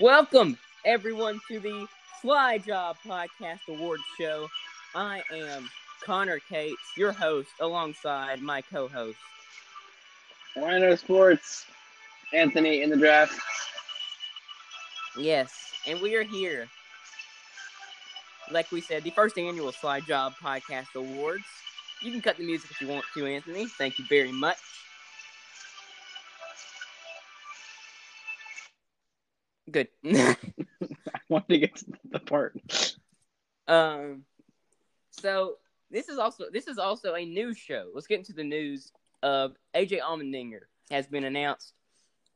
Welcome, everyone, to the Fly Job Podcast Awards Show. I am Connor Cates, your host, alongside my co host. Rhino Sports, Anthony in the draft. Yes, and we are here. Like we said, the first annual Fly Job Podcast Awards. You can cut the music if you want to, Anthony. Thank you very much. Good. I wanted to get to the part. Um, so this is also this is also a news show. Let's get into the news of AJ Allmendinger has been announced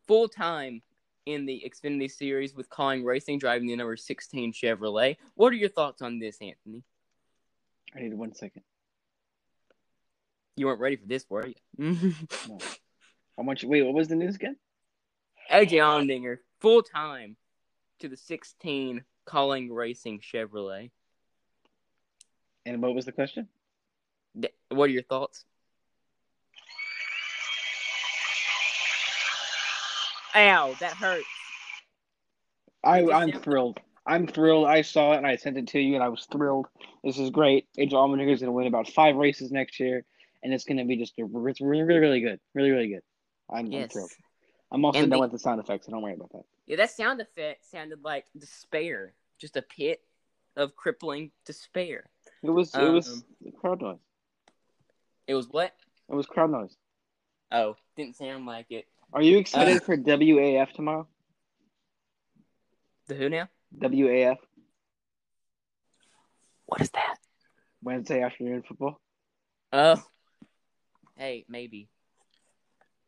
full time in the Xfinity Series with Kaulig Racing, driving the number sixteen Chevrolet. What are your thoughts on this, Anthony? I need one second. You weren't ready for this, were you? No. How much? Wait, what was the news again? AJ Allmendinger full time to the sixteen Kaulig Racing Chevrolet. And what was the question? What are your thoughts? Ow, that hurts. I, I'm sound- thrilled. I'm thrilled. I saw it and I sent it to you, and I was thrilled. This is great. AJ Allmendinger is going to win about five races next year, and it's going to be just a, really, really, really good. Really, really good. I'm, I'm thrilled. I'm also And done with the sound effects, so don't worry about that. Yeah, that sound effect sounded like despair. Just a pit of crippling despair. It was it was Um, crowd noise. It was what? It was crowd noise. Oh, didn't sound like it. Are you excited Uh. for WAF tomorrow? The who now? WAF What is that? Wednesday afternoon football. Oh, hey, maybe.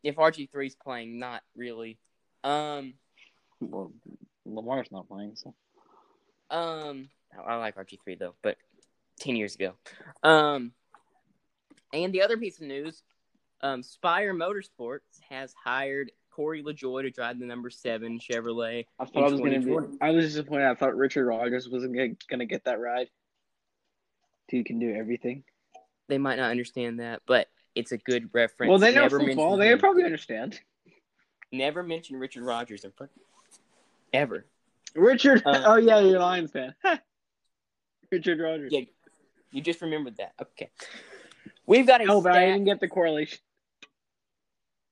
If RG 3s playing, not really. Um, Well, Lamar's not playing, so um, I like RG 3 though, but 10 years ago. Um, and the other piece of news um, Spire Motorsports has hired Corey LaJoie to drive the number seven Chevrolet. I thought I was gonna be. I was disappointed. I thought Richard Rodgers wasn't gonna, gonna get that ride. Dude can do everything. They might not understand that, but it's a good reference. Well, they know Never football. They probably understand. Never mention Richard Rodgers in front. Ever. Richard. Uh, oh yeah, you're a Lions fan. Richard Rodgers. Yeah, you just remembered that. Okay. We've got a No, but I didn't get the correlation.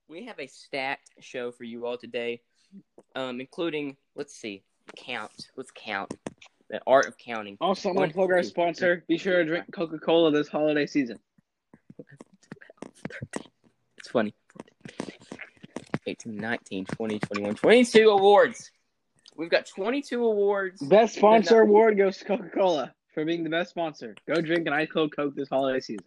we have a stacked show for you all today, um, including let's see, count. Let's count. The art of counting. Also, I'm gonna plug our sponsor. Be sure to drink Coca Cola this holiday season. It's funny. 18, 19, 20, 21, 22 awards. We've got 22 awards. Best sponsor award goes to Coca Cola for being the best sponsor. Go drink an ice cold Coke this holiday season.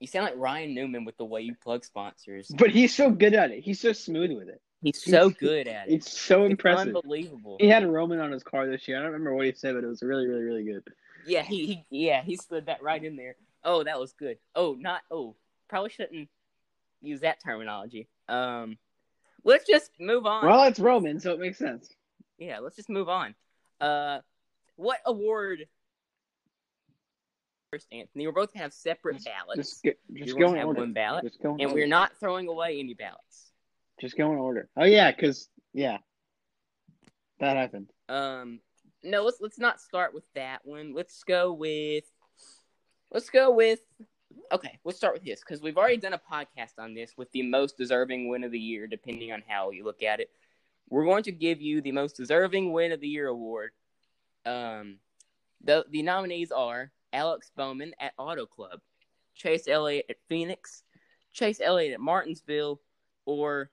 You sound like Ryan Newman with the way you plug sponsors. But he's so good at it. He's so smooth with it. He's so good at it. It's so It's impressive. unbelievable. He had a Roman on his car this year. I don't remember what he said, but it was really, really, really good. Yeah, he, he yeah, he slid that right in there. Oh, that was good. Oh, not oh, probably shouldn't use that terminology. Um let's just move on. Well, it's Roman, so it makes sense. yeah, let's just move on. Uh what award first, Anthony? We're both gonna have separate ballots. Just get, just gonna go in order. one ballot, Just go in and order. we're not throwing away any ballots. Just go in order. Oh yeah, because yeah, that happened. Um no, let's let's not start with that one. Let's go with let's go with okay, let's start with this because we've already done a podcast on this with the most deserving win of the year, depending on how you look at it. We're going to give you the most deserving win of the year award. Um, the the nominees are Alex Bowman at Auto Club, Chase Elliott at Phoenix, Chase Elliott at Martinsville, or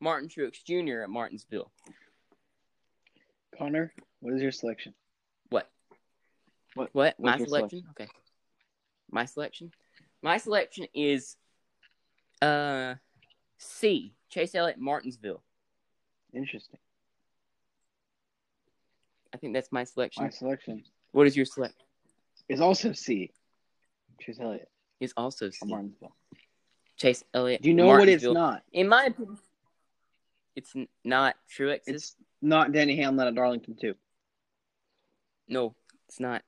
Martin Truex Jr. at Martinsville. Connor, what is your selection? What? What- What? what's My your selection? Okay. My selection. My selection is uh C. Chase Elliott Martinsville. Interesting. I think that's my selection. My selection What is your select? is also C. Chase Elliott Is also C. Martinsville. Chase Elliott. Do you know what it's not? In my opinion, it's not Truex. It's not Danny Hamlin at Darlington too. no, it's not.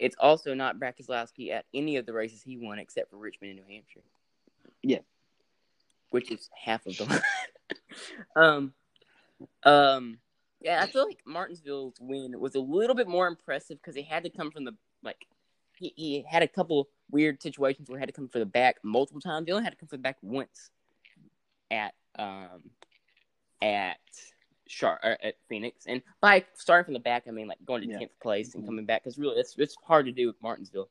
It's also not Brad Keselowski at any of the races he won except for Richmond and New Hampshire. Yeah. Which is half of them. um, um, Yeah, I feel like Martinsville's win was a little bit more impressive because he had to come from the like he, he had a couple weird situations where he had to come from the back multiple times. He only had to come from the back once at um at Char or at Phoenix, and by starting from the back, I mean like going to Yeah. tenth place and Mhm. coming back because really it's it's hard to do with Martinsville.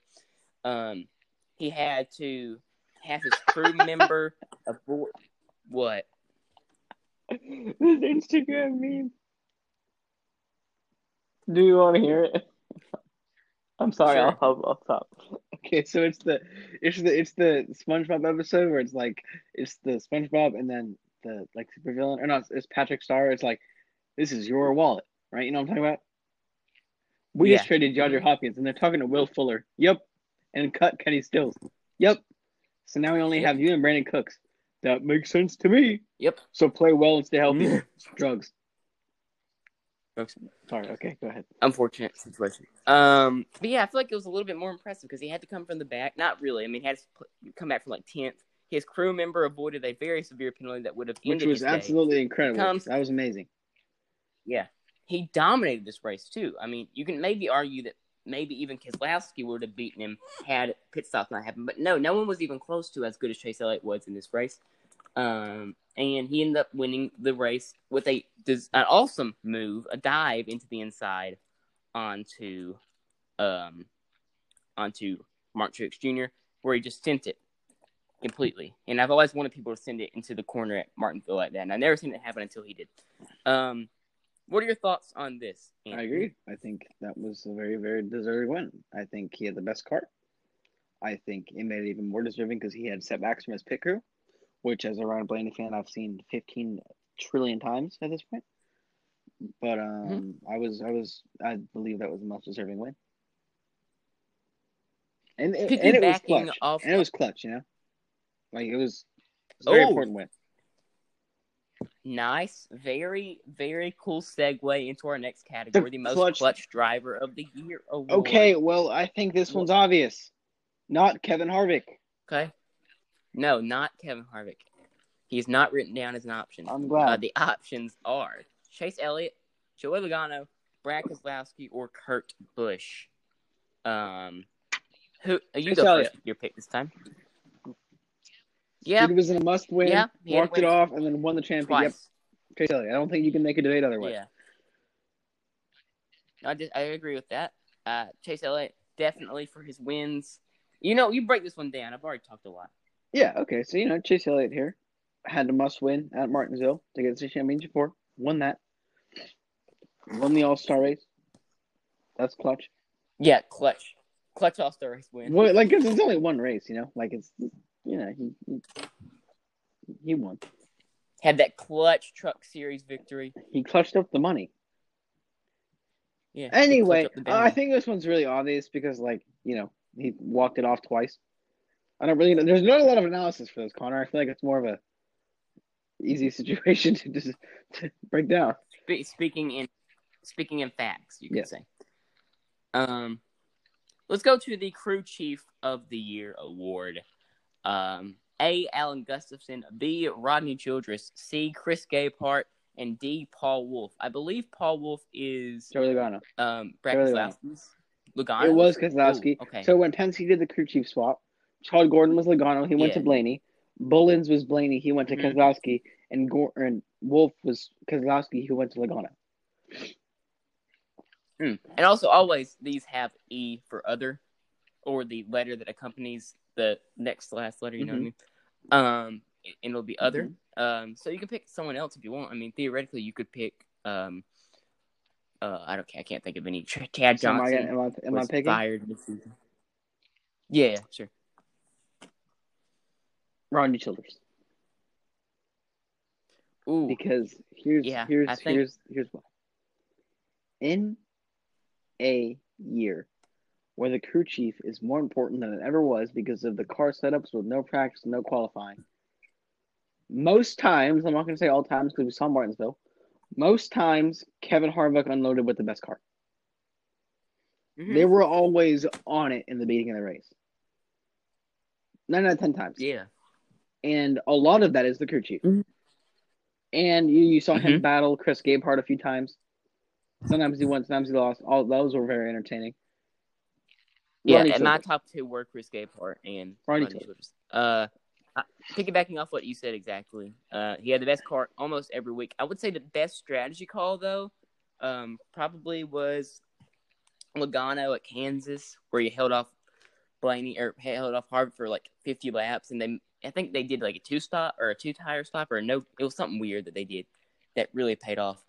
Um, he had to have his crew member aboard. What? this Instagram meme. Do you want to hear it? I'm sorry, Sure. I'll, I'll, I'll stop. Okay, so it's the it's the it's the SpongeBob episode where it's like it's the SpongeBob and then the like supervillain or not it's Patrick Star. It's like this is your wallet, right? You know what I'm talking about? We just traded DeAndre Hopkins and they're talking to Will Fuller. Yep, and cut Kenny Stills. Yep. So now we only Yep. have you and Brandin Cooks. That makes sense to me. Yep. So play well and stay healthy. Drugs. Drugs. Sorry. Okay, go ahead. unfortunate situation. Um, but yeah, I feel like it was a little bit more impressive because he had to come from the back. Not really. I mean, he had to come back from like tenth. His crew member avoided a very severe penalty that would have ended day. Which was absolutely incredible. Comes- that was amazing. Yeah, he dominated this race too. I mean, you can maybe argue that maybe even Keselowski would have beaten him had pit stop not happened. But no, no one was even close to as good as Chase Elliott was in this race. Um, and he ended up winning the race with a des- an awesome move, a dive into the inside onto um onto Mark Truex Jr., where he just sent it completely. And I've always wanted people to send it into the corner at Martinsville like that, and I've never seen it happen until he did. Um, what are your thoughts on this? I agree. I think that was a very, very deserved win. I think he had the best car. I think it made it even more deserving because he had setbacks from his pit crew, which, as a Ryan Blaney fan, I've seen 15 trillion times at this point. But um, I was, I was, I believe that was the most deserving win. And, and, and it was clutch. off- and it was clutch, you know? Like, it was, it was a very Oh. important win. Nice, very, very cool segue into our next category, the, most clutch- clutch driver of the year award. Okay, well, I think this one's obvious. Not Kevin Harvick. Okay. No, not Kevin Harvick. He's not written down as an option. I'm Uh, glad. the options are Chase Elliott, Joey Logano, Brad Keselowski, or Kurt Busch. Um, who uh, you Chase go Elliott. first? Your pick this time. Yeah, It was in a must win. Yeah, he had to walked it off, and then won the championship. Yep, Chase Elliott. I don't think you can make a debate otherwise. Yeah. I just, I agree with that. Uh, Chase Elliott definitely for his wins. You know, you break this one down. I've already talked a lot. Yeah, okay. So, you know, Chase Elliott here had the must win at Martinsville to get the championship for. Won that. Won the All Star race. That's clutch. Yeah, clutch, clutch All Star race win. Well, like, 'cause it's only one race, you know? Like, it's, you know, he, he, he won. Had that clutch Truck Series victory. He clutched up the money. Yeah. Anyway, clutched up the uh, I think this one's really obvious because, like, you know, he walked it off twice. I don't really know. There's not a lot of analysis for this, Connor. I feel like it's more of a easy situation to just to break down. Spe- speaking in speaking in facts, you could Yeah. say. Um, let's go to the Crew Chief of the Year award. Um, A. Alan Gustafson, B. Rodney Childers, C. Chris Gabehart, and D. Paul Wolfe. I believe Paul Wolfe is Joey Logano. um Brad Joey Logano. It was Keselowski. Ooh, okay. So when Penske did the crew chief swap, Todd Gordon was Logano. He went Yeah. to Blaney. Bullins was Blaney. He went to Mhm. Keselowski. And, Gor- and Wolfe was Keselowski. Who went to Logano. Hmm. And also, always these have E for other, or the letter that accompanies the next last letter. You know what I mean? Um, and it'll be other. Um, so you can pick someone else if you want. I mean, theoretically, you could pick. Um, uh, I don't. I can't think of any. Chad So am I, Johnson am I, am I picking? fired midseason. Yeah, yeah, sure. Rodney Childers. Ooh, because here's Yeah, here's think- here's here's why. In a year where the crew chief is more important than it ever was because of the car setups with no practice, no qualifying. Most times, I'm not going to say all times because we saw Martinsville. Most times, Kevin Harvick unloaded with the best car. Mhm. They were always on it in the beginning of the race. Nine out of ten times yeah, and a lot of that is the crew chief. Mhm. And you, you saw him Mhm. battle Chris Gabehart a few times. Sometimes he won, sometimes he lost. All those were very entertaining. Yeah, and my top two were Chris Gabehart and Ronnie Ronnie Childers. Childers. Uh, piggybacking off what you said exactly, uh, he had the best car almost every week. I would say the best strategy call though, um, probably was Logano at Kansas, where he held off Blaney or held off Harvard for like 50 laps, and they I think they did like a two stop or a two tire stop or no. It was something weird that they did that really paid off.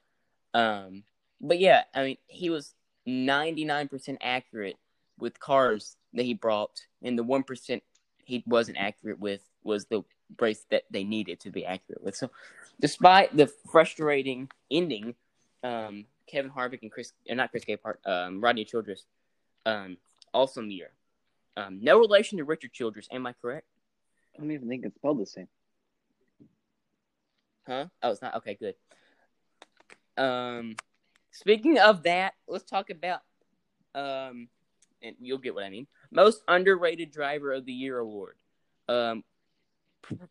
Um, but yeah, I mean, he was 99% accurate with cars that he brought, and the one percent he wasn't accurate with was the race that they needed to be accurate with. So, despite the frustrating ending, um, Kevin Harvick and Chris, or not Chris Gabehart, um, Rodney Childers, um, awesome year. Um, no relation to Richard Childress, am I correct? I don't even think it's spelled the same. Huh? Oh, it's not. Okay, good. Um, speaking of that, let's talk about um, and you'll get what I mean. Most underrated driver of the year award. Um,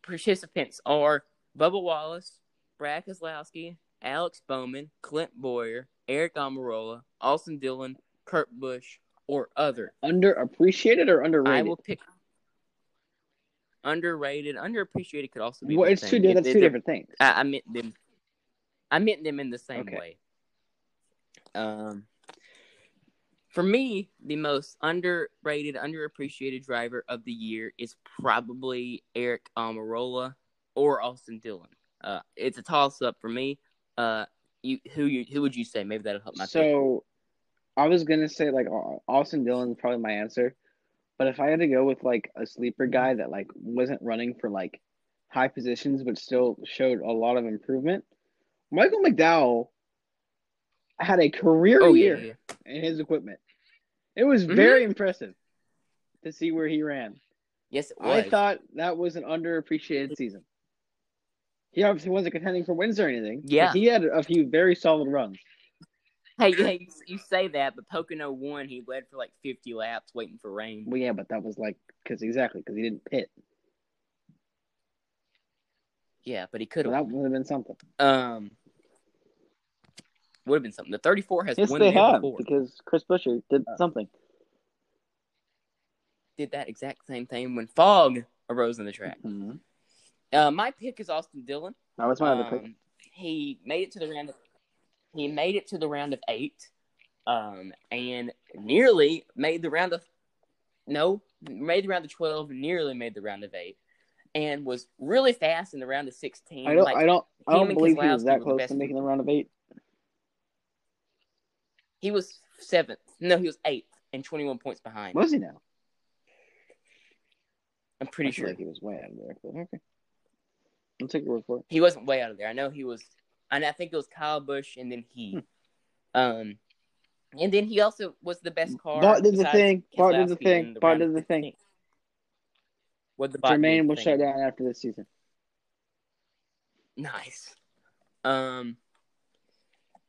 participants are Bubba Wallace, Brad Keselowski, Alex Bowman, Clint Bowyer, Aric Almirola, Austin Dillon, Kurt Busch, or other. Underappreciated or underrated? I will pick underrated. Underappreciated could also be. well, it's two. It- That's it- two different things. I, I meant them. I meant them in the same Okay. way. Um, for me, the most underrated, underappreciated driver of the year is probably Aric Almirola or Austin Dillon. Uh, it's a toss up for me. Uh, you who you who would you say? Maybe that'll help my. So, I was gonna say like Au- Austin Dillon's probably my answer, but if I had to go with like a sleeper guy that like wasn't running for like high positions but still showed a lot of improvement, Michael McDowell had a career Oh year yeah. in his equipment. It was Mhm. very impressive to see where he ran. yes, it was. I thought that was an underappreciated season. He obviously wasn't contending for wins or anything. but Yeah. he had a few very solid runs. Hey, hey, you say that, but Pocono won. He led for like fifty laps, waiting for rain. Well, yeah, but that was like because exactly because he didn't pit. Yeah, but he could have. that would have been something. Um, would have been something. The 34 has Yes, won they have before. because Chris Buescher did Uh, something. Did that exact same thing when fog arose in the track. Mm-hmm. Uh, my pick is Austin Dillon. That was my other pick. Um, he made it to the round. Of, he made it to the round of eight, um, and nearly made the round of. No, made the round of twelve. Nearly made the round of eight, and was really fast in the round of sixteen. I don't. like, I don't. I don't believe he was that close to making the round of eight. He was seventh. No, he was eighth and twenty-one points behind. Was he now? I'm pretty I feel sure like he was way out of there. But okay, I'll take your word for it. he wasn't way out of there. I know he was, and I think it was Kyle Busch and then he. Hmm. Um, and then he also was the best car. Bart did the thing. Bart did the thing. in Bart did the thing. What the Germain will shut down after this season. Nice. Um,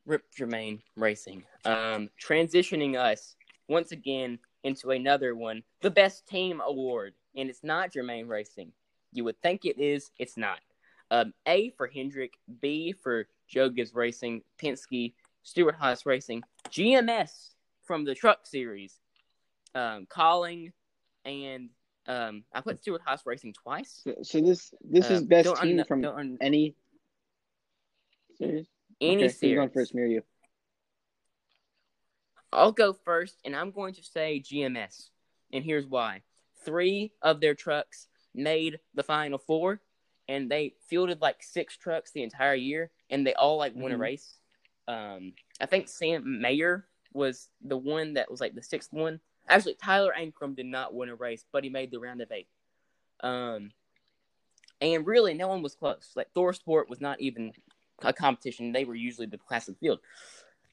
Rip Germain Racing. Um, transitioning us once again into another one, the best team award, and it's not Germain Racing. You would think it is, it's not. Um, A for Hendrick, B for Joe Gibbs Racing, Penske, Stewart Haas Racing, GMS from the Truck Series, um, Kaulig, and um, I put Stewart Haas Racing twice. So, so this this is best team un- from un- any series. Any okay, who's series. going first? Me or you? I'll go first, and I'm going to say GMS. And here's why. Three of their trucks made the final four, and they fielded like six trucks the entire year, and they all like won a Mhm. race. Um, I think Sam Mayer was the one that was like the sixth one. Actually, Tyler Ankrum did not win a race, but he made the round of eight. Um, and really, no one was close. Like ThorSport was not even a competition; they were usually the class of the field.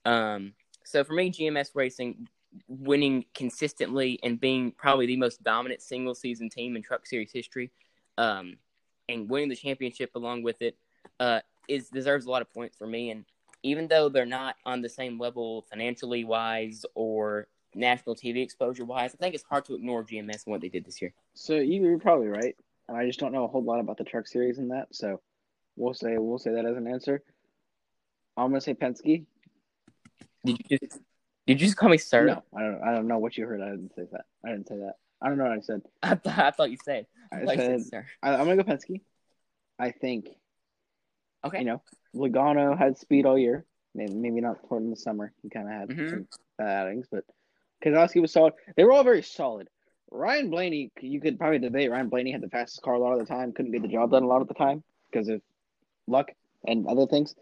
Um, so for me, GMS Racing winning consistently and being probably the most dominant single season team in Truck Series history, um, and winning the championship along with it, uh, is deserves a lot of points for me. And even though they're not on the same level financially wise or national TV exposure wise, I think it's hard to ignore GMS and what they did this year. So you- you're probably right, and I just don't know a whole lot about the truck series and that. So we'll say we'll say that as an answer. I'm gonna say Penske. Did you just did you just call me sir? No, I don't. I don't know what you heard. I didn't say that. I didn't say that. I don't know what I said. I, th- I thought you said. I thought you said sir. I, I'm gonna go Penske. I think Okay. you know Logano had speed all year. Maybe, maybe not toward in the summer. He kind of had Mhm. some bad outings, but Keselowski was solid. They were all very solid. Ryan Blaney, you could probably debate. Ryan Blaney had the fastest car a lot of the time. Couldn't get the job done a lot of the time because of luck and other things.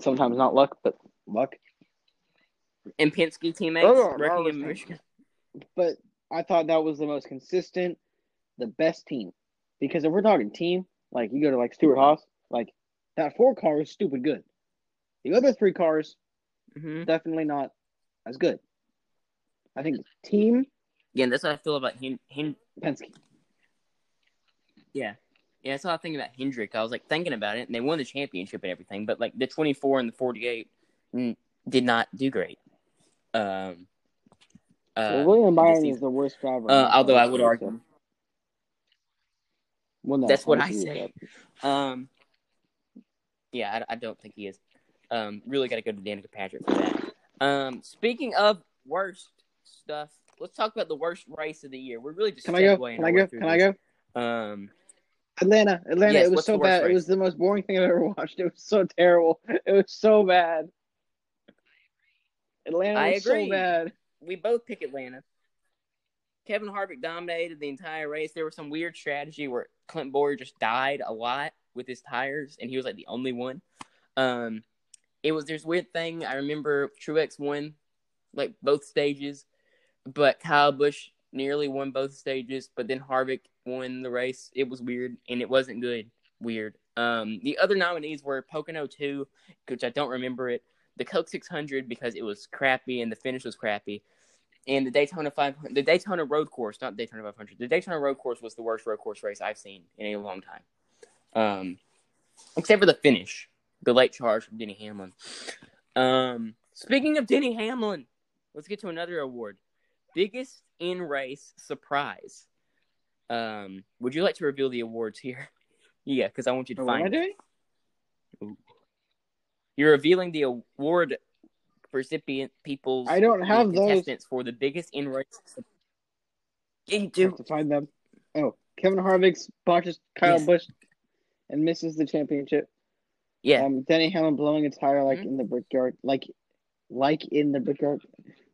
Sometimes not luck, but luck. And Penske teammates Oh, no, wrecking in. Michigan. But I thought that was the most consistent, the best team. Because if we're talking team, like you go to like Stewart Haas, like that four car is stupid good. The other three cars hmm definitely not as good. I think team Yeah, that's what I feel about him. Hen- Penske. Yeah. Yeah, that's how I think about Hendrick. I was like thinking about it, and they won the championship and everything, but like the 24 and the 48 mm, did not do great. Um, uh, well, William this Byron is the worst driver. uh, although I would so- argue, Well, no, That's what I obviously say. um, yeah, I, I don't think he is. Um, really got to go to Danica Patrick for that. Um, speaking of worst stuff, let's talk about the worst race of the year. We're really just Can I go? Can I go? through Can I go? Um, Atlanta, Atlanta. Yes, it was so bad. It was the most boring thing I've ever watched. It was so terrible. It was so bad. Atlanta I was agree. so bad. we both pick Atlanta. Kevin Harvick dominated the entire race. There was some weird strategy where Clint Bowyer just died a lot with his tires, and he was like the only one. Um, it was there's weird thing. I remember Truex won like both stages, but Kyle Busch nearly won both stages. But then Harvick won the race. It was weird, and it wasn't good. Weird. Um, the other nominees were Pocono two, which I don't remember it. The Coke 600 because it was crappy and the finish was crappy, and the Daytona 500, the Daytona Road Course, not Daytona 500. The Daytona Road Course was the worst road course race I've seen in a long time, um, except for the finish, the late charge from Denny Hamlin. Um, speaking of Denny Hamlin, let's get to another award, biggest in race surprise. Um, would you like to reveal the awards here? yeah, because I want you to Oh, what am I find. it. doing? You're revealing the award recipient people's I don't have those. for the biggest in race. You do. have to find them. Oh, Kevin Harvick's botches Kyle Yes. Busch and misses the championship. Yeah, Um, Denny Hamlin blowing a tire like Mhm. in the brickyard, like like in the brickyard.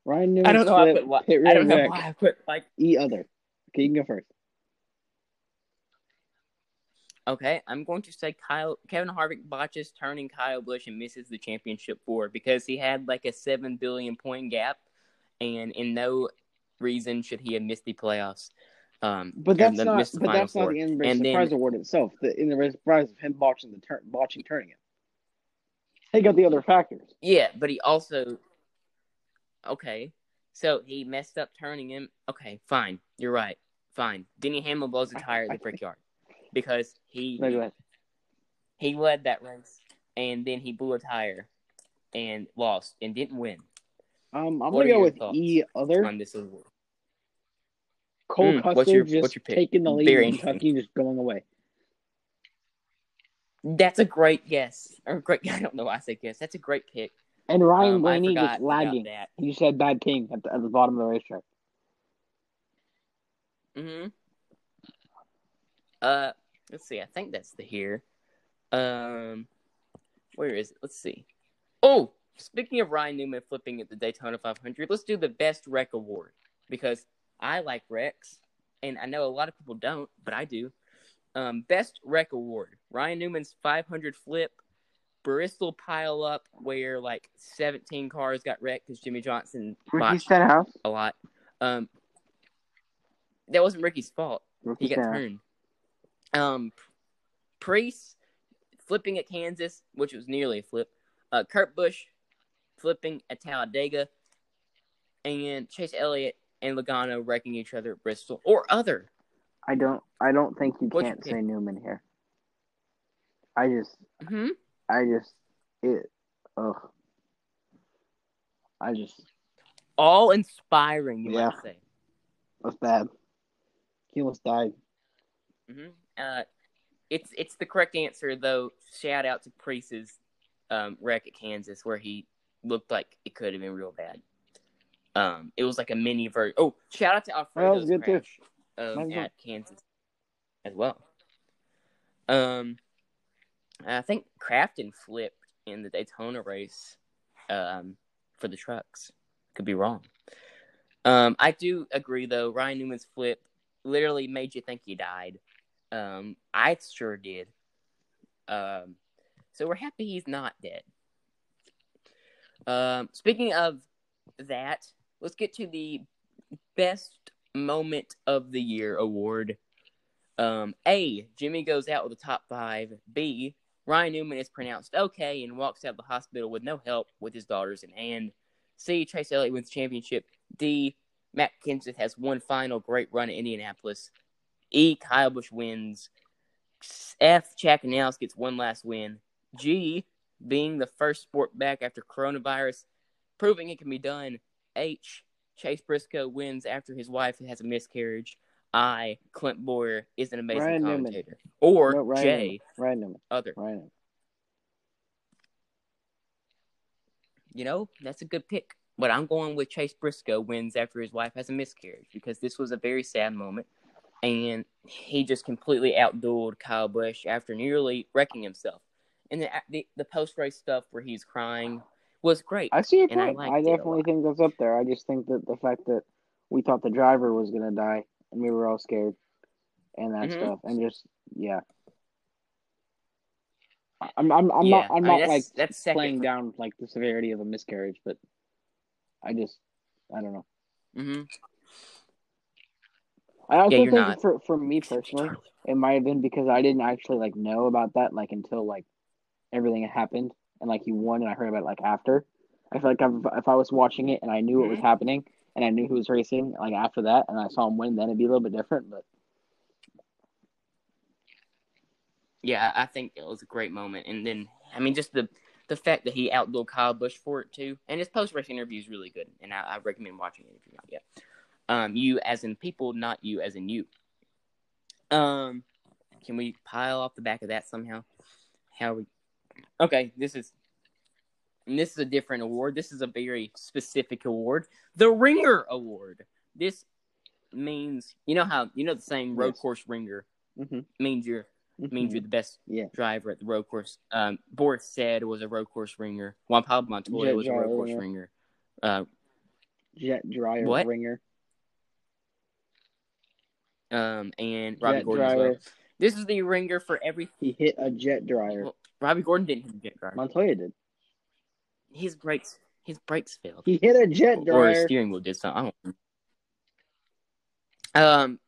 Ryan Newman I don't know. Why I put. I don't know wreck, why I put like. E other. Okay, you can go first. Okay, I'm going to say Kyle Kevin Harvick botches turning Kyle Busch and misses the championship four because he had like a seven billion point gap, and in no reason should he have missed the playoffs. Um, But that's the- not. the But that's not the in race And then- surprise award itself. The in the race surprise of him botching the turn, botching turning it. Take out the other factors. Yeah, but he also okay. So he messed up turning him. Okay, fine. You're right. Fine. Denny Hamlin blows a tire at the brickyard because he No, go ahead. he led that race and then he blew a tire and lost and didn't win Um, I'm What gonna go with thoughts E other. on this award. Cole Mm, Custer what's your- just what's your pick? taking the lead Very in. Kentucky, and just going away. That's a great guess. Or a great I don't know why I say guess. That's a great pick. And Ryan Um, I Blaney forgot just lagging. that. He just had bad ping at the, at the bottom of the racetrack. Mm-hmm. Uh, let's see. I think that's the here. Um, where is it? Let's see. Oh, speaking of Ryan Newman flipping at the Daytona 500, let's do the best wreck award because I like wrecks, and I know a lot of people don't, but I do. Um, best wreck award: Ryan Newman's 500 flip, Bristol pile up where like 17 cars got wrecked because Jimmie Johnson Ricky Stenhouse. a lot. Um, that wasn't Ricky's fault. Ricky He got Stenhouse. turned. Um, Preece flipping at Kansas, which was nearly a flip. Uh, Kurt Busch flipping at Talladega, and Chase Elliott and Logano wrecking each other at Bristol or other. I don't. I don't think you can't say Newman here. I just. hmm I just. It. Ugh. I just. All inspiring, you Yeah. might say. That's bad. He almost died. hmm Uh, it's it's the correct answer though. Shout out to Preece's um, wreck at Kansas where he looked like it could have been real bad. Um, it was like a mini version. Oh, shout out to That Alfredo's good, crash um, at Kansas as well. Um, I think Crafton flipped in the Daytona race um, for the trucks. Could be wrong. Um, I do agree though. Ryan Newman's flip literally made you think he died. Um, I sure did. Um, so we're happy he's not dead. Um, speaking of that, let's get to the best moment of the year award. Um, A. Jimmy goes out with the top five. B. Ryan Newman is pronounced okay and walks out of the hospital with no help with his daughters in hand. C. Chase Elliott wins championship. D. Matt Kenseth has one final great run at Indianapolis. E. Kyle Busch wins. F. Canals gets one last win. G. Being the first sport back after coronavirus, proving it can be done. H. Chase Briscoe wins after his wife has a miscarriage. I. Clint Bowyer is an amazing Ryan Newman. commentator. Or No, Ryan J. Newman. Ryan Newman. Other. Ryan Newman. You know, that's a good pick. But I'm going with Chase Briscoe wins after his wife has a miscarriage because this was a very sad moment. And he just completely outdueled Kyle Busch after nearly wrecking himself. And the the, the post race stuff where he's crying was great. I see your And I I, definitely think that's up there. I just think that the fact that we thought the driver was gonna die and we were all scared and that Mhm. stuff, and just yeah. I'm I'm I'm Yeah, not I'm I mean, not that's- like that's playing for- down like the severity of a miscarriage, but I just I don't know. hmm I also Yeah, think not. for for me personally, it might have been because I didn't actually like know about that like until like everything had happened and like he won and I heard about it like after. I feel like if, if I was watching it and I knew what was Mhm. happening and I knew who was racing like after that and I saw him win, then it'd be a little bit different. But Yeah, I think it was a great moment. And then, I mean, just the the fact that he outdueled Kyle Busch for it too, and his post race interview is really good, and I, I recommend watching it if you're not yet. Um, you as in people, not you as in you. Um, can we pile off the back of that somehow? How we? Okay, this is. And this is a different award. This is a very specific award, the Ringer Award. This means you know how you know the saying road Yes. course ringer Mhm. means you're means you're the best Yeah. driver at the road course. Um, Boris Said was a road course ringer. Juan Pablo Montoya Jet was a road course ringer. Uh, jet dryer What? ringer. Um, and Robby Jet Gordon as well. This is the ringer for every. He hit a jet dryer. Well, Robby Gordon didn't hit a jet dryer. Montoya did. His brakes, his brakes failed, He hit a jet dryer, or his steering wheel did something. I don't. Um,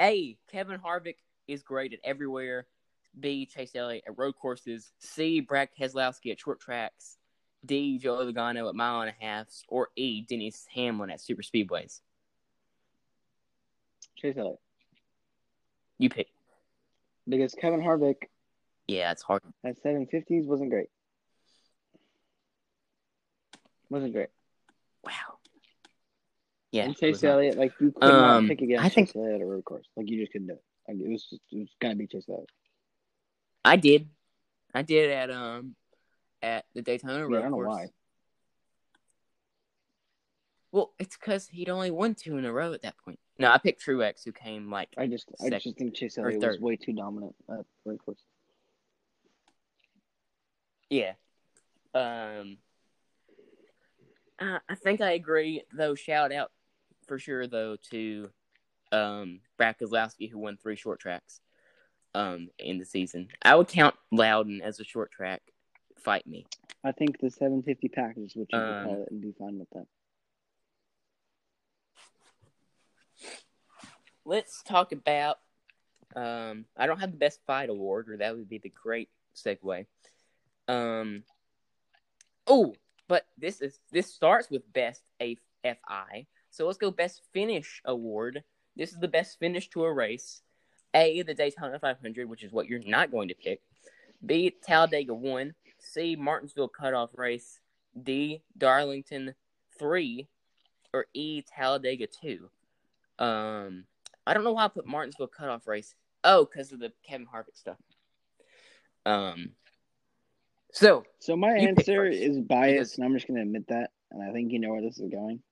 A. Kevin Harvick is great at everywhere. B. Chase Elliott at road courses. C. Brad Keselowski at short tracks. D. Joe Logano at mile and a halfs. Or E. Dennis Hamlin at super speedways. Chase Elliott. You pick. Because Kevin Harvick Yeah, it's hard. at 750s wasn't great. Wasn't great. Wow. Yeah. and Chase. Elliott, like you could not Um, pick against I think- Chase Elliott at a road course. Like you just couldn't do it. Like it was just it was gonna be Chase Elliott. I did. I did at um at the Daytona Yeah, road I don't know course. why. Well, it's because he'd only won two in a row at that point. No, I picked Truex, who came like I just I just think Chase Elliott was way too dominant at road course. Yeah. Um. Uh, I think I agree, though. Shout out for sure, though, to um Brad Keselowski, who won three short tracks um in the season. I would count Loudon as a short track. Fight me. I think the 750 package is what you Um, could call it and be fine with that. Let's talk about. Um, I don't have the best fight award, or that would be the great segue. Um. Oh, but this is this starts with best AFI. So let's go best finish award. This is the best finish to a race. A, the Daytona 500, which is what you're not going to pick. B, Talladega 1. C, Martinsville cutoff race. D, Darlington 3. Or E, Talladega 2. Um, I don't know why I put Martinsville cutoff race. Oh, because of the Kevin Harvick stuff. Um, So So my answer is biased, because- and I'm just gonna admit that, and I think you know where this is going.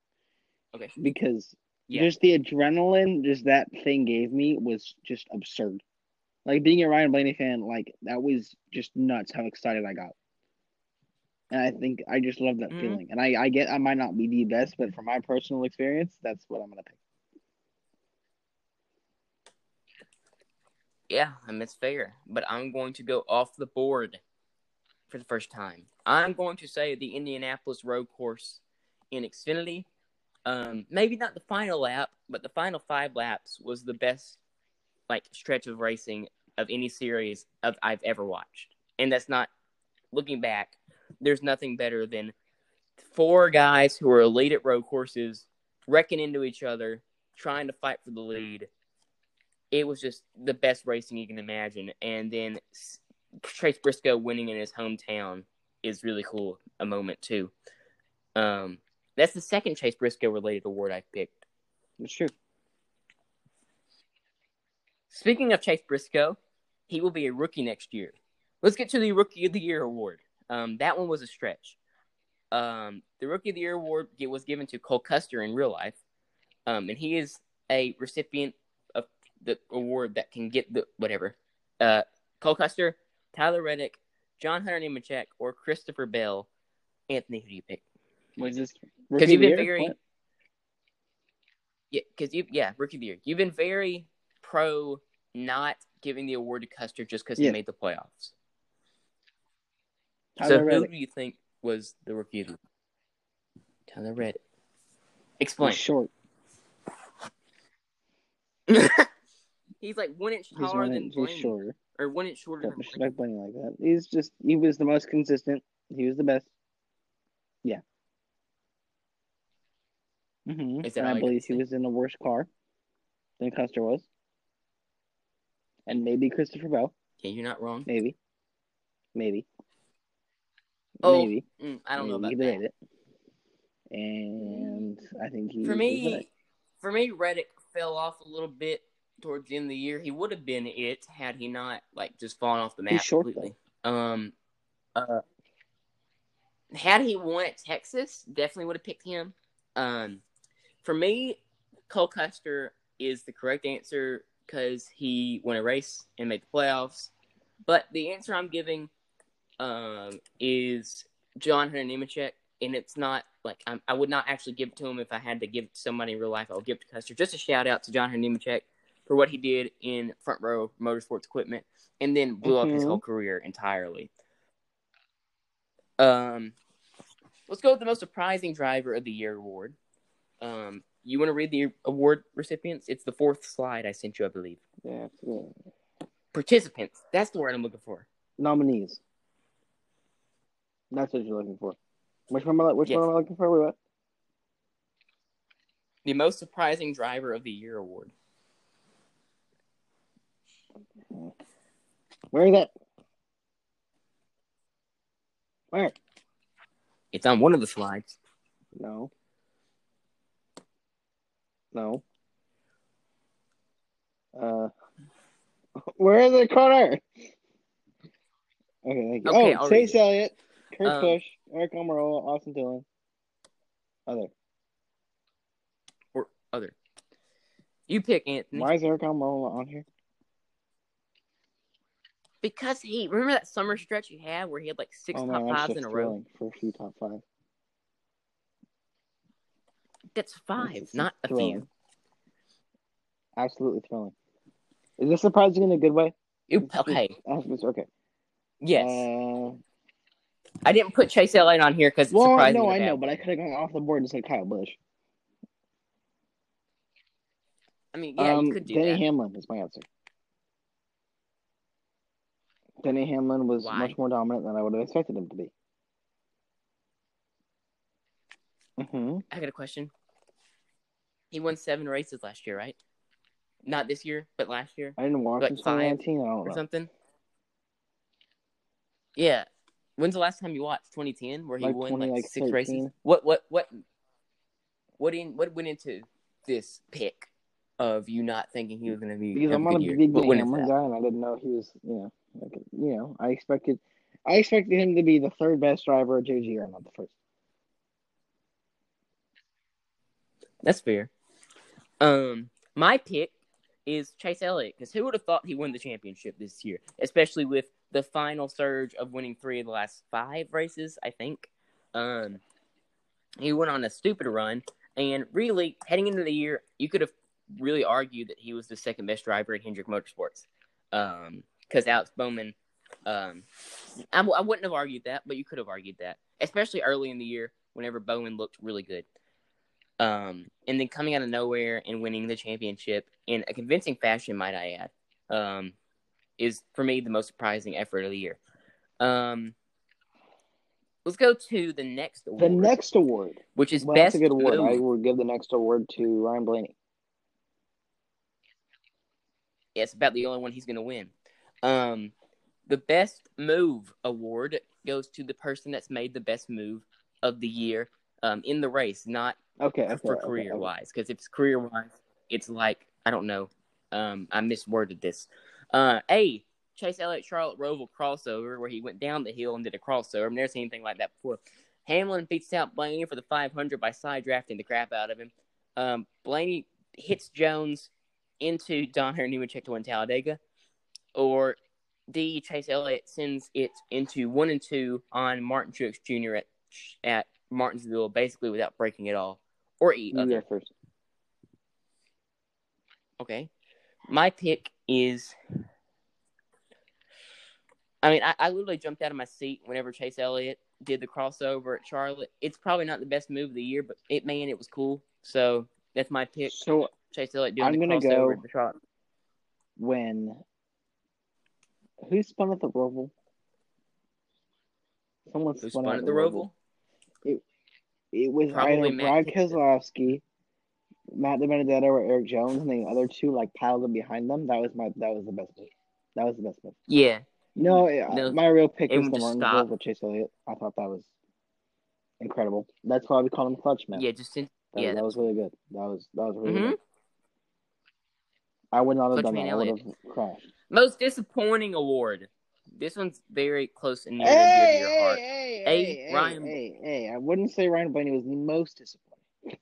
Okay. Because Yeah. just the adrenaline just that thing gave me was just absurd. Like being a Ryan Blaney fan, like that was just nuts how excited I got. And I think I just love that Mhm. feeling. And I, I get I might not be the best, but from my personal experience, that's what I'm gonna pick. Yeah, I mean, it's fair, but I'm going to go off the board for the first time. I'm going to say the Indianapolis Road Course in Xfinity. Um, maybe not the final lap, but the final five laps was the best like stretch of racing of any series of I've ever watched. And that's not looking back. There's nothing better than four guys who are elite at road courses wrecking into each other, trying to fight for the lead it was just the best racing you can imagine. And then Trace Briscoe winning in his hometown is really cool. A moment too. Um, that's the second Chase Briscoe related award I picked. It's true. Speaking of Chase Briscoe, he will be a rookie next year. Let's get to the Rookie of the Year award. Um, that one was a stretch. Um, the Rookie of the Year award was given to Cole Custer in real life, um, and he is a recipient the award that can get the whatever. Uh, Cole Custer, Tyler Reddick, John Hunter Nemechek, or Christopher Bell. Anthony, who do you pick? Was this Because you've been very What? yeah, because you yeah rookie of the year. You've been very pro not giving the award to Custer just because Yeah. he made the playoffs. Tyler so who do you think was the rookie of the year? Tyler Reddick. He's Explain. short. he's like one inch taller one than inch, he's Blaney, shorter. or one inch shorter Don't than Blaney. disrespect like that. He's just he was the most consistent. He was the best. Yeah. Mm-hmm. And I believe he was in the worst car than Custer was. And maybe Christopher Bell. Yeah, you're not wrong. Maybe. Maybe. Oh, maybe. Mm, I don't know Maybe about he that. did it. And I think he For me, for me, Reddick fell off a little bit towards the end of the year. He would have been it had he not like just fallen off the map short, completely. Um, uh, had he won at Texas, definitely would have picked him. Um, for me, Cole Custer is the correct answer because he won a race and made the playoffs. But the answer I'm giving um, is John Hunter Nemechek, and it's not like I'm, I would not actually give it to him if I had to give it to somebody in real life. I'll give it to Custer. Just a shout out to John Hunter Nemechek for what he did in front row motorsports equipment, and then blew up his Mhm. whole career entirely. Um, let's go with the most surprising driver of the year award. Um, you want to read the award recipients? It's the fourth slide I sent you, I believe. Yeah. Participants. That's the word I'm looking for. nominees. That's what you're looking for. Which one am I, which Yes. one am I looking for? Wait, what? The most surprising driver of the year award. Where is that? Where? It's on one of the slides. No. No. Uh, where is it, Connor? Okay, thank you. Okay, oh, Chase. Elliott, Kurt Um, Busch, Aric Almirola, Austin Dillon. Other. Or other. You pick Anthony. Why is Aric Almirola on here? Because he remember that summer stretch he had where he had like six oh top man, fives in a row. thrilling for a few top five. That's five, not a thrilling. few. Absolutely thrilling. Is this surprising in a good way? Okay. Okay. Yes. Uh, I didn't put Chase Elliott on here because it's well, surprising. no, a I know, but I could have gone off the board and said Kyle Busch. I mean, yeah, um, you could do Denny that. Hamlin is my answer. Denny Hamlin was Why? much more dominant than I would have expected him to be. hmm I got a question. He won seven races last year, right? Not this year, but last year I didn't watch Like in five 2019. I don't or know. something. Yeah. When's the last time you watched 2010 where he Like won 20, like, like, six races? What what what what in what went into this pick of you not thinking he was going to be Because I'm a good a big Denny went into guy, and I didn't know he was, you know, like, you know, I expected. I expected him to be the third best driver at JGR, not the first. That's fair. Um, my pick is Chase Elliott because who would have thought he won the championship this year, especially with the final surge of winning three of the last five races, I think. Um, he went on a stupid run, and really heading into the year, you could have really argued that he was the second best driver at Hendrick Motorsports. Um, because Alex Bowman, um, I, I wouldn't have argued that, but you could have argued that, especially early in the year whenever Bowman looked really good. Um, and then coming out of nowhere and winning the championship in a convincing fashion, might I add, um, is for me the most surprising effort of the year. Um, let's go to the next award. The next award, which is well, best that's a good award. I will give the next award to Ryan Blaney. Yeah, it's about the only one he's going to win. Um, the best move award goes to the person that's made the best move of the year um, in the race, not Okay, okay for okay, career okay. wise. Because if it's career wise, it's like I don't know. Um, I misworded this. Uh, a Chase Elliott Charlotte Roval crossover where he went down the hill and did a crossover. I've never seen anything like that before. Hamlin beats out Blaney for the 500 by side drafting the crap out of him. Um, Blaney hits Jones into John Hunter Nemechek to win Talladega, or D Chase Elliott sends it into one and two on Martin Truex Jr. at at Martinsville, basically without breaking it all, or E. Other. go first. Okay. My pick is. I mean, I, I literally jumped out of my seat whenever Chase Elliott did the crossover at Charlotte. It's probably not the best move of the year, but it man, it was cool. So that's my pick. So Chase Elliott doing I'm the gonna crossover go- at the Charlotte. when who spun at the Roval? Someone Who spun, spun at the Roval? It was Probably either Matt Brad Kenseth. Keselowski, Matt DiBenedetto, or Erik Jones, and the other two like piled them behind them. That was my that was the best move. That was the best move. Yeah, No, yeah, No, my real pick it is would the just Martinsville stop. with Chase Elliott. I thought that was incredible. That's why we call him Clutch Man. yeah, just in, that, yeah. that was really good. That was that was really Mhm. good. I would not have Clutch done Man that. I would have crashed. Most disappointing award. This one's very close and near Hey, to your hey, heart. hey, A, hey, hey, Ryan- hey, hey! I wouldn't say Ryan Blaney was the most disappointing.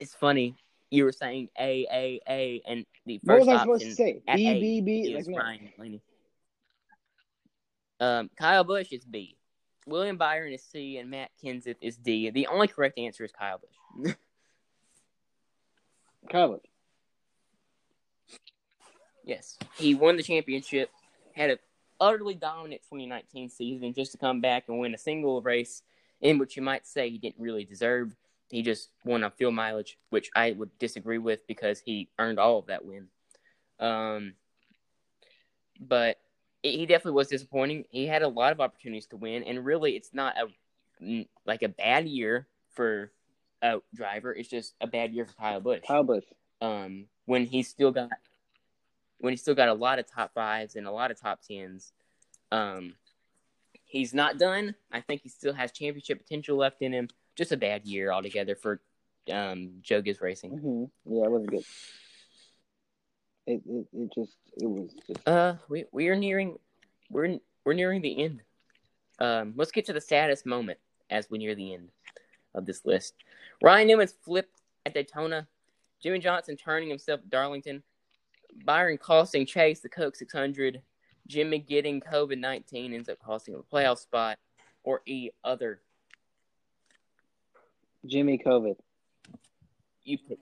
It's funny. You were saying A A A, and the What first was I option supposed to say? B A B B. is Like. Ryan Blaney. Um, Kyle Busch is B. William Byron is C, and Matt Kenseth is D. The only correct answer is Kyle Busch. Kyle. Yes, he won the championship, had an utterly dominant 2019 season, just to come back and win a single race in which you might say he didn't really deserve. He just won on field mileage, which I would disagree with because he earned all of that win. Um, but he definitely was disappointing. He had a lot of opportunities to win, and really, it's not a like a bad year for a driver. It's just a bad year for Kyle Busch. Kyle Busch. Um, when he still got when he's still got a lot of top fives and a lot of top tens. Um, he's not done. I think he still has championship potential left in him. Just a bad year altogether for um, Joe Gibbs Racing. hmm Yeah, it wasn't good. It, it it just it was just Uh, we we are nearing we're we're nearing the end. Um, let's get to the saddest moment as we near the end of this list. Ryan Newman's flip at Daytona, Jimmie Johnson turning himself at Darlington, Byron costing Chase the Coke 600, Jimmie getting COVID 19 ends up costing him a playoff spot, or E other. Jimmie COVID. You pick.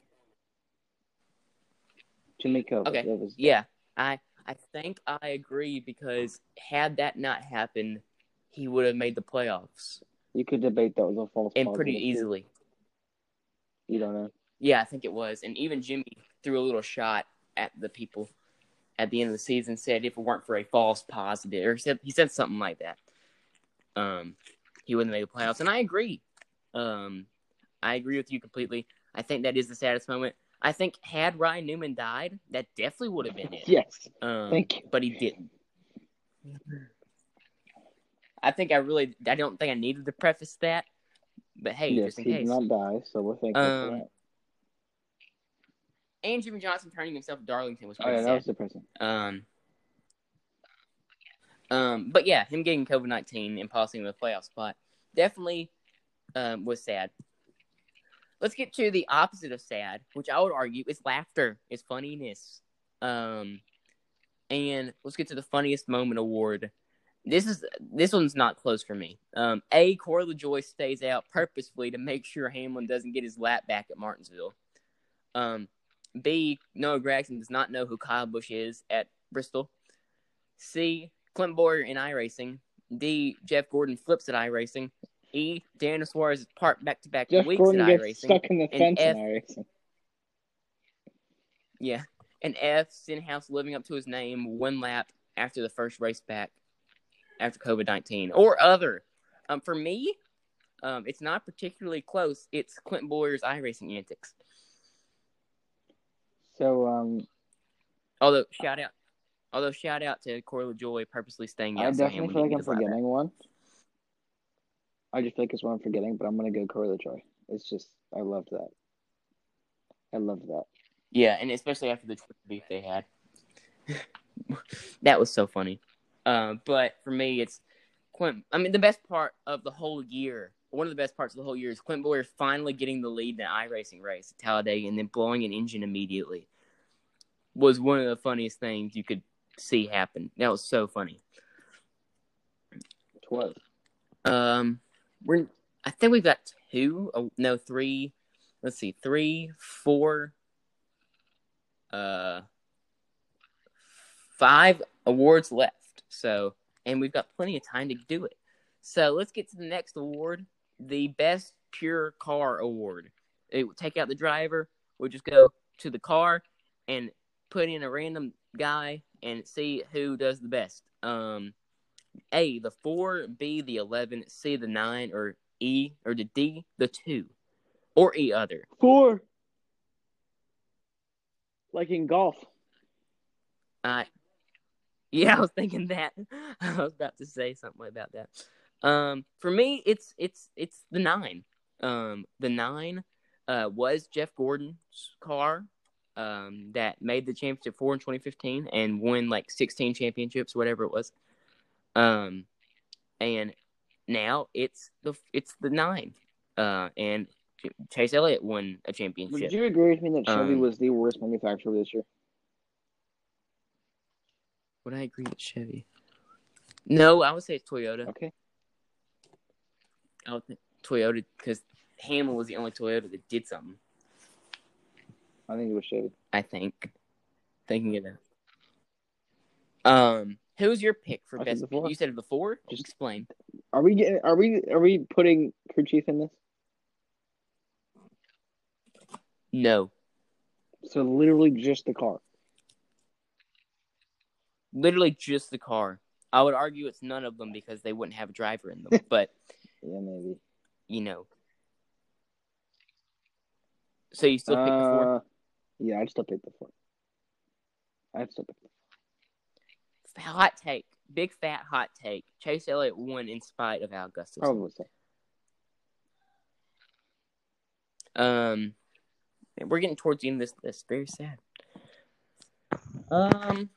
Jimmie COVID. Okay. Was Yeah, I I think I agree because had that not happened, he would have made the playoffs you could debate that was a false and pretty easily. You don't know. Yeah, I think it was. And even Jimmie threw a little shot at the people at the end of the season, said if it weren't for a false positive, or he said, he said something like that, um, he wouldn't made the playoffs. And I agree. Um, I agree with you completely. I think that is the saddest moment. I think had Ryan Newman died, that definitely would have been it. Yes. Um, Thank you. But he didn't. I think I really, I don't think I needed to preface that. But hey, yes, just in he case. did not die, so we're thankful Um, for that. And Jimmie Johnson turning himself to Darlington was Oh pretty yeah, that was depressing. Um, Um, but yeah, him getting COVID nineteen and possibly the playoff spot definitely um, was sad. Let's get to the opposite of sad, which I would argue is laughter, is funniness. Um, and let's get to the funniest moment award. This is this one's not close for me. Um, a Corey LaJoie stays out purposefully to make sure Hamlin doesn't get his lap back at Martinsville. Um, B Noah Gragson does not know who Kyle Busch is at Bristol. C Clint Bowyer in iRacing. D Jeff Gordon flips at iRacing. E Daniel Suarez is parked back to back weeks Gordon at iRacing. stuck in the And fence F- in iRacing. Yeah. And F, Stenhouse living up to his name one lap after the first race back after COVID 19 or other. Um, for me, um, it's not particularly close. It's Clint Bowyer's iRacing antics. So um, Although, shout out. Although, shout out to Corey LaJoie purposely staying out. I definitely feel like I'm forgetting one. I just feel like it's one I'm forgetting, but I'm gonna go Corey LaJoie. It's just I loved that. I loved that. Yeah, and especially after the beef they had. that was so funny. Uh, but for me, it's Clint. I mean, the best part of the whole year, one of the best parts of the whole year, is Clint Bowyer finally getting the lead in the iRacing race at Talladega and then blowing an engine immediately. Was one of the funniest things you could see happen. That was so funny. It was. Um, we're I think we've got two, oh, no, three. Let's see, three, four, uh, five awards left. So, and we've got plenty of time to do it. So let's get to the next award, the best pure car award. It would take out the driver. We'll just go to the car and put in a random guy and see who does the best. Um, a, the four, B, the 11, C, the nine, or E, or the D, the two, or E other. Four. Like in golf. Uh, yeah, I was thinking that. I was about to say something about that. Um, for me, it's it's it's the nine. Um, the nine uh, was Jeff Gordon's car um, that made the championship four in 2015 and won like 16 championships, whatever it was. Um, and now it's the it's the nine. Uh, and Chase Elliott won a championship. Would you agree with me that Chevy Um, was the worst manufacturer this year? Would I agree with Chevy? No, I would say it's Toyota. Okay. Think Toyota because Hamlin was the only Toyota that did something. I think it was Chevy. I think. Thinking it out. Um, who's your pick for I best? You said the four. Just- Explain. Are we getting? Are we? Are we putting crew chief in this? No, So literally just the car. literally just the car. I would argue it's none of them because they wouldn't have a driver in them. but Yeah, maybe. you know, so you still pick the four. Uh, yeah, I'd still pick the four. I'd still pick. The Hot take, big fat hot take. Chase Elliott won in spite of Al Gustafson. Probably so. Um, we're getting towards the end of this list. Very sad. Um,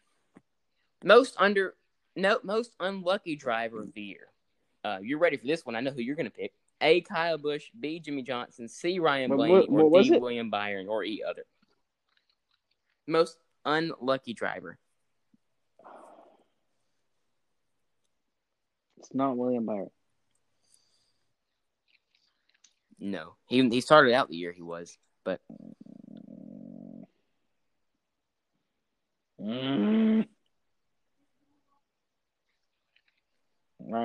most under no most unlucky driver of the year. Uh, you're ready for this one? I know who you're gonna pick. A. Kyle Busch, B. Jimmie Johnson, C. Ryan What- Blaney, what- what or D. it? William Byron, or E. Other. Most unlucky driver. It's not William Byron. No, he he started out the year he was, but Mm.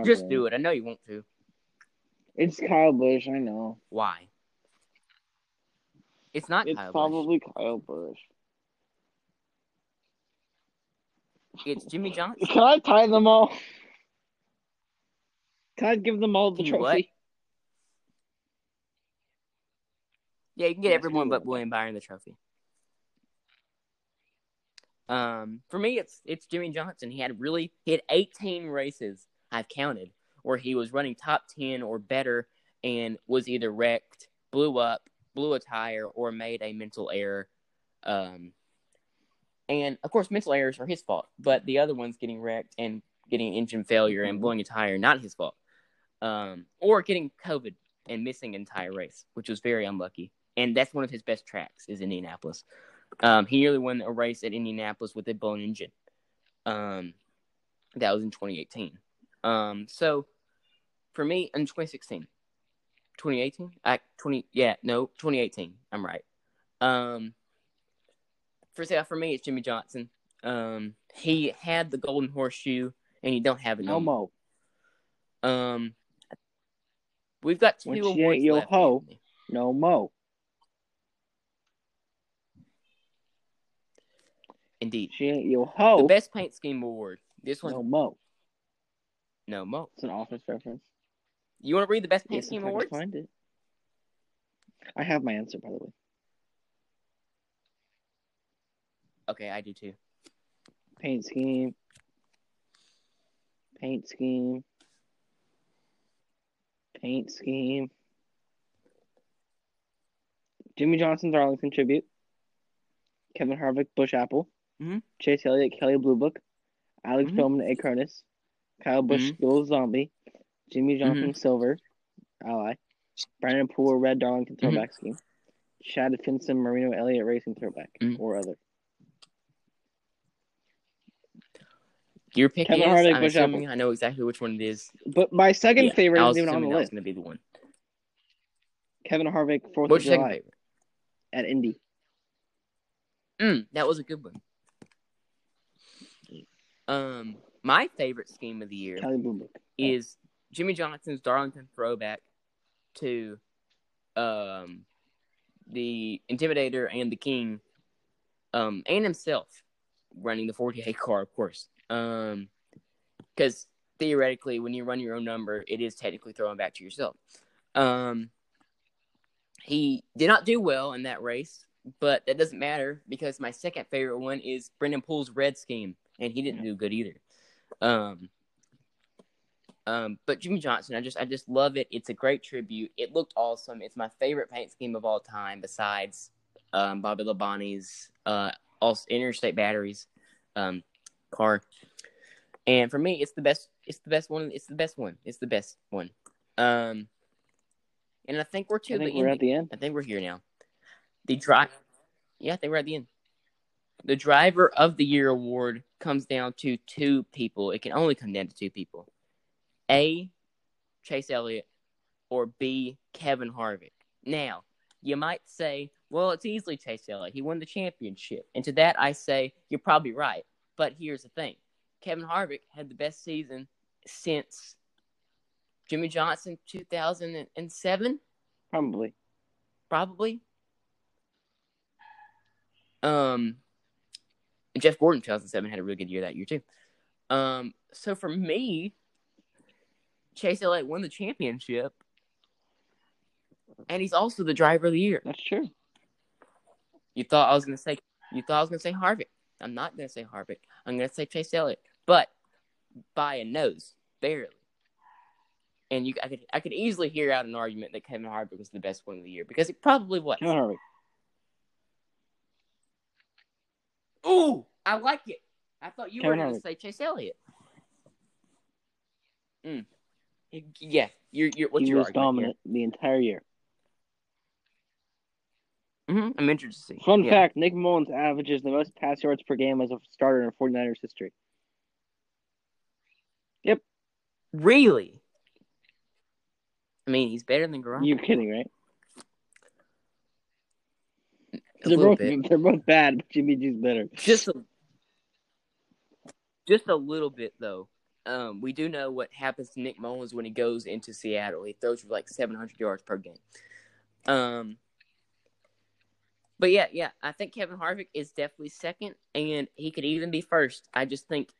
Just do it. I know you want to. It's Kyle Busch. I know. Why? It's not It's Kyle probably Kyle Busch. It's Jimmie Johnson. Can I tie them all? Can I give them all the you trophy? what? Yeah, you can get Yes, everyone but. William Byron the trophy. Um, for me, it's it's Jimmie Johnson. He had really he had 18 races I've counted where he was running top 10 or better and was either wrecked, blew up, blew a tire, or made a mental error. Um, and of course, mental errors are his fault, but the other ones getting wrecked and getting engine failure and blowing a tire, not his fault. Um, or getting COVID and missing an entire race, which was very unlucky. And that's one of his best tracks is Indianapolis. Um, he nearly won a race at Indianapolis with a blown engine. Um, that was in 2018. Um, so for me in 2016, 2018, I 20 yeah no 2018. I'm right. Um, for say for me it's Jimmie Johnson. Um, he had the golden horseshoe, and you don't have it No more. mo. Um, we've got two Once you awards ain't yo left. ho. No mo. Indeed, She ain't your ho. the best paint scheme award. This one, No mo. No, Mo. It's an office reference. You want to read the best paint Yes, I awards? find it. I have my answer, by the way. Okay, I do too. Paint scheme. Paint scheme. Paint scheme. Jimmie Johnson's Darlington tribute. Kevin Harvick, Busch Apple. Mhm. Chase Elliott, Kelly Blue Book. Alex Mhm. Bowman, Acronis. Kyle Mhm. Skittles Zombie. Jimmie Johnson, Silver. Ally. Brennan Poole, Red Darlington Throwback Scheme. Chad Finson, Marino Elliott Racing Throwback. Mhm. Or other. Your pick Kevin is. Harvick, I'm Busch assuming I know exactly which one it is. But my second Yeah, favorite isn't even on the list. going to be the one. Kevin Harvick, Fourth of What's your second July favorite? at Indy. Mm, that was a good one. Um, my favorite scheme of the year Kelly Blue Book. is Jimmie Johnson's Darlington throwback to um the Intimidator and the King, um, and himself running the 48 car, of course. Um, because theoretically, when you run your own number, it is technically throwing back to yourself. Um, he did not do well in that race, but that doesn't matter because my second favorite one is Brennan Poole's red scheme, and he didn't do good either. Um, um, but Jimmie Johnson, I just I just love it. It's a great tribute. It looked awesome. It's my favorite paint scheme of all time, besides um, Bobby Labonte's uh, also interstate batteries um, car. And for me, it's the best. It's the best one. It's the best one. It's the best one. Um, and I think we're to I the think we're ending. at the end. I think we're here now. The drive, yeah, I think we're at the end. The driver of the year award comes down to two people. It can only come down to two people: A, Chase Elliott, or B, Kevin Harvick. Now, you might say, "Well, it's easily Chase Elliott. He won the championship." And to that, I say, "You're probably right." But here's the thing: Kevin Harvick had the best season since Jimmie Johnson, 2007 Probably. probably. Um, Jeff Gordon, 2007, had a really good year that year too. Um, so for me, Chase Elliott won the championship, and he's also the driver of the year. That's true. You thought I was gonna say you thought I was gonna say Harvick. I'm not gonna say Harvick. I'm gonna say Chase Elliott, but by a nose, barely. And you, I could, I could easily hear out an argument that Kevin Harvick was the best one of the year because it probably was. Kevin Harvick. Ooh, I like it. I thought you Kevin were going to say Chase Elliott. Mm. Yeah, you're, you're, what's he your was dominant the entire year. hmm I'm interested to see. Fun Yeah. fact Nick Mullens averages the most pass yards per game as a starter in 49ers history. Yep. Really? I mean, he's better than Garoppolo. You're kidding, right? A They're little both, bit. they're both bad, but Jimmy G's better. Just a, just a little bit though. Um, we do know what happens to Nick Mullens when he goes into Seattle. He throws for like 700 yards per game. Um, but yeah, yeah, I think Kevin Harvick is definitely second, and he could even be first. I just think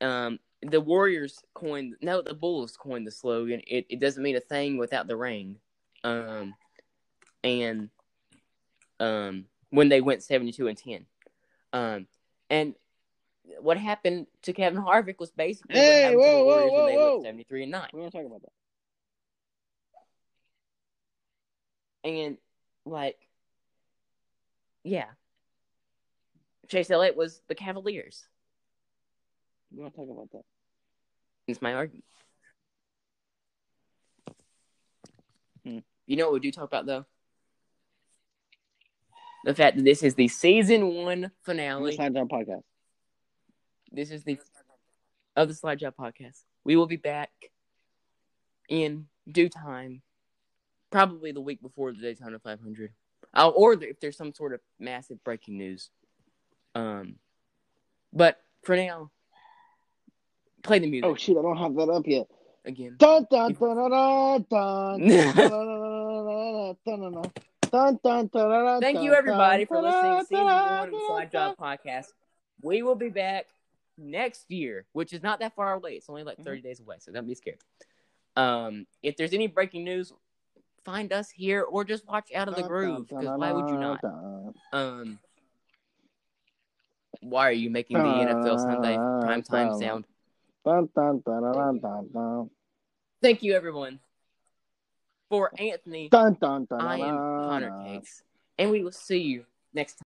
um, the Warriors coined, no, the Bulls coined the slogan. It, it doesn't mean a thing without the ring. Um, and um, when they went 72 and 10. Um, and what happened to Kevin Harvick was basically what Hey, happened to the whoa, whoa, when they whoa, went 73 and 9. We want to talk about that. And like, yeah, Chase Elliott was the Cavaliers. We want to talk about that. It's my argument. Hmm. You know what we do talk about though? The fact that this is the season one finale. Slide Job podcast. This is the of the Slide Job podcast. We will be back in due time, probably the week before the Daytona 500, uh, or if there's some sort of massive breaking news. Um, but for now, play the music Oh shit, I don't have that up yet. again. Dun dun dun dun dun dun dun dun dun dun dun Thank you, everybody, for listening to season one of the Slide Job podcast. We will be back next year, which is not that far away. It's only like 30 days away, so don't be scared. Um, if there's any breaking news, find us here or just watch Out of the Groove, because why would you not? Um, why are you making the NFL Sunday primetime sound? Dun, dun, dun, dun, dun, dun. Thank you, everyone. For Anthony, Dun, dun, dun, I am Connor. Cakes, and we will see you next time.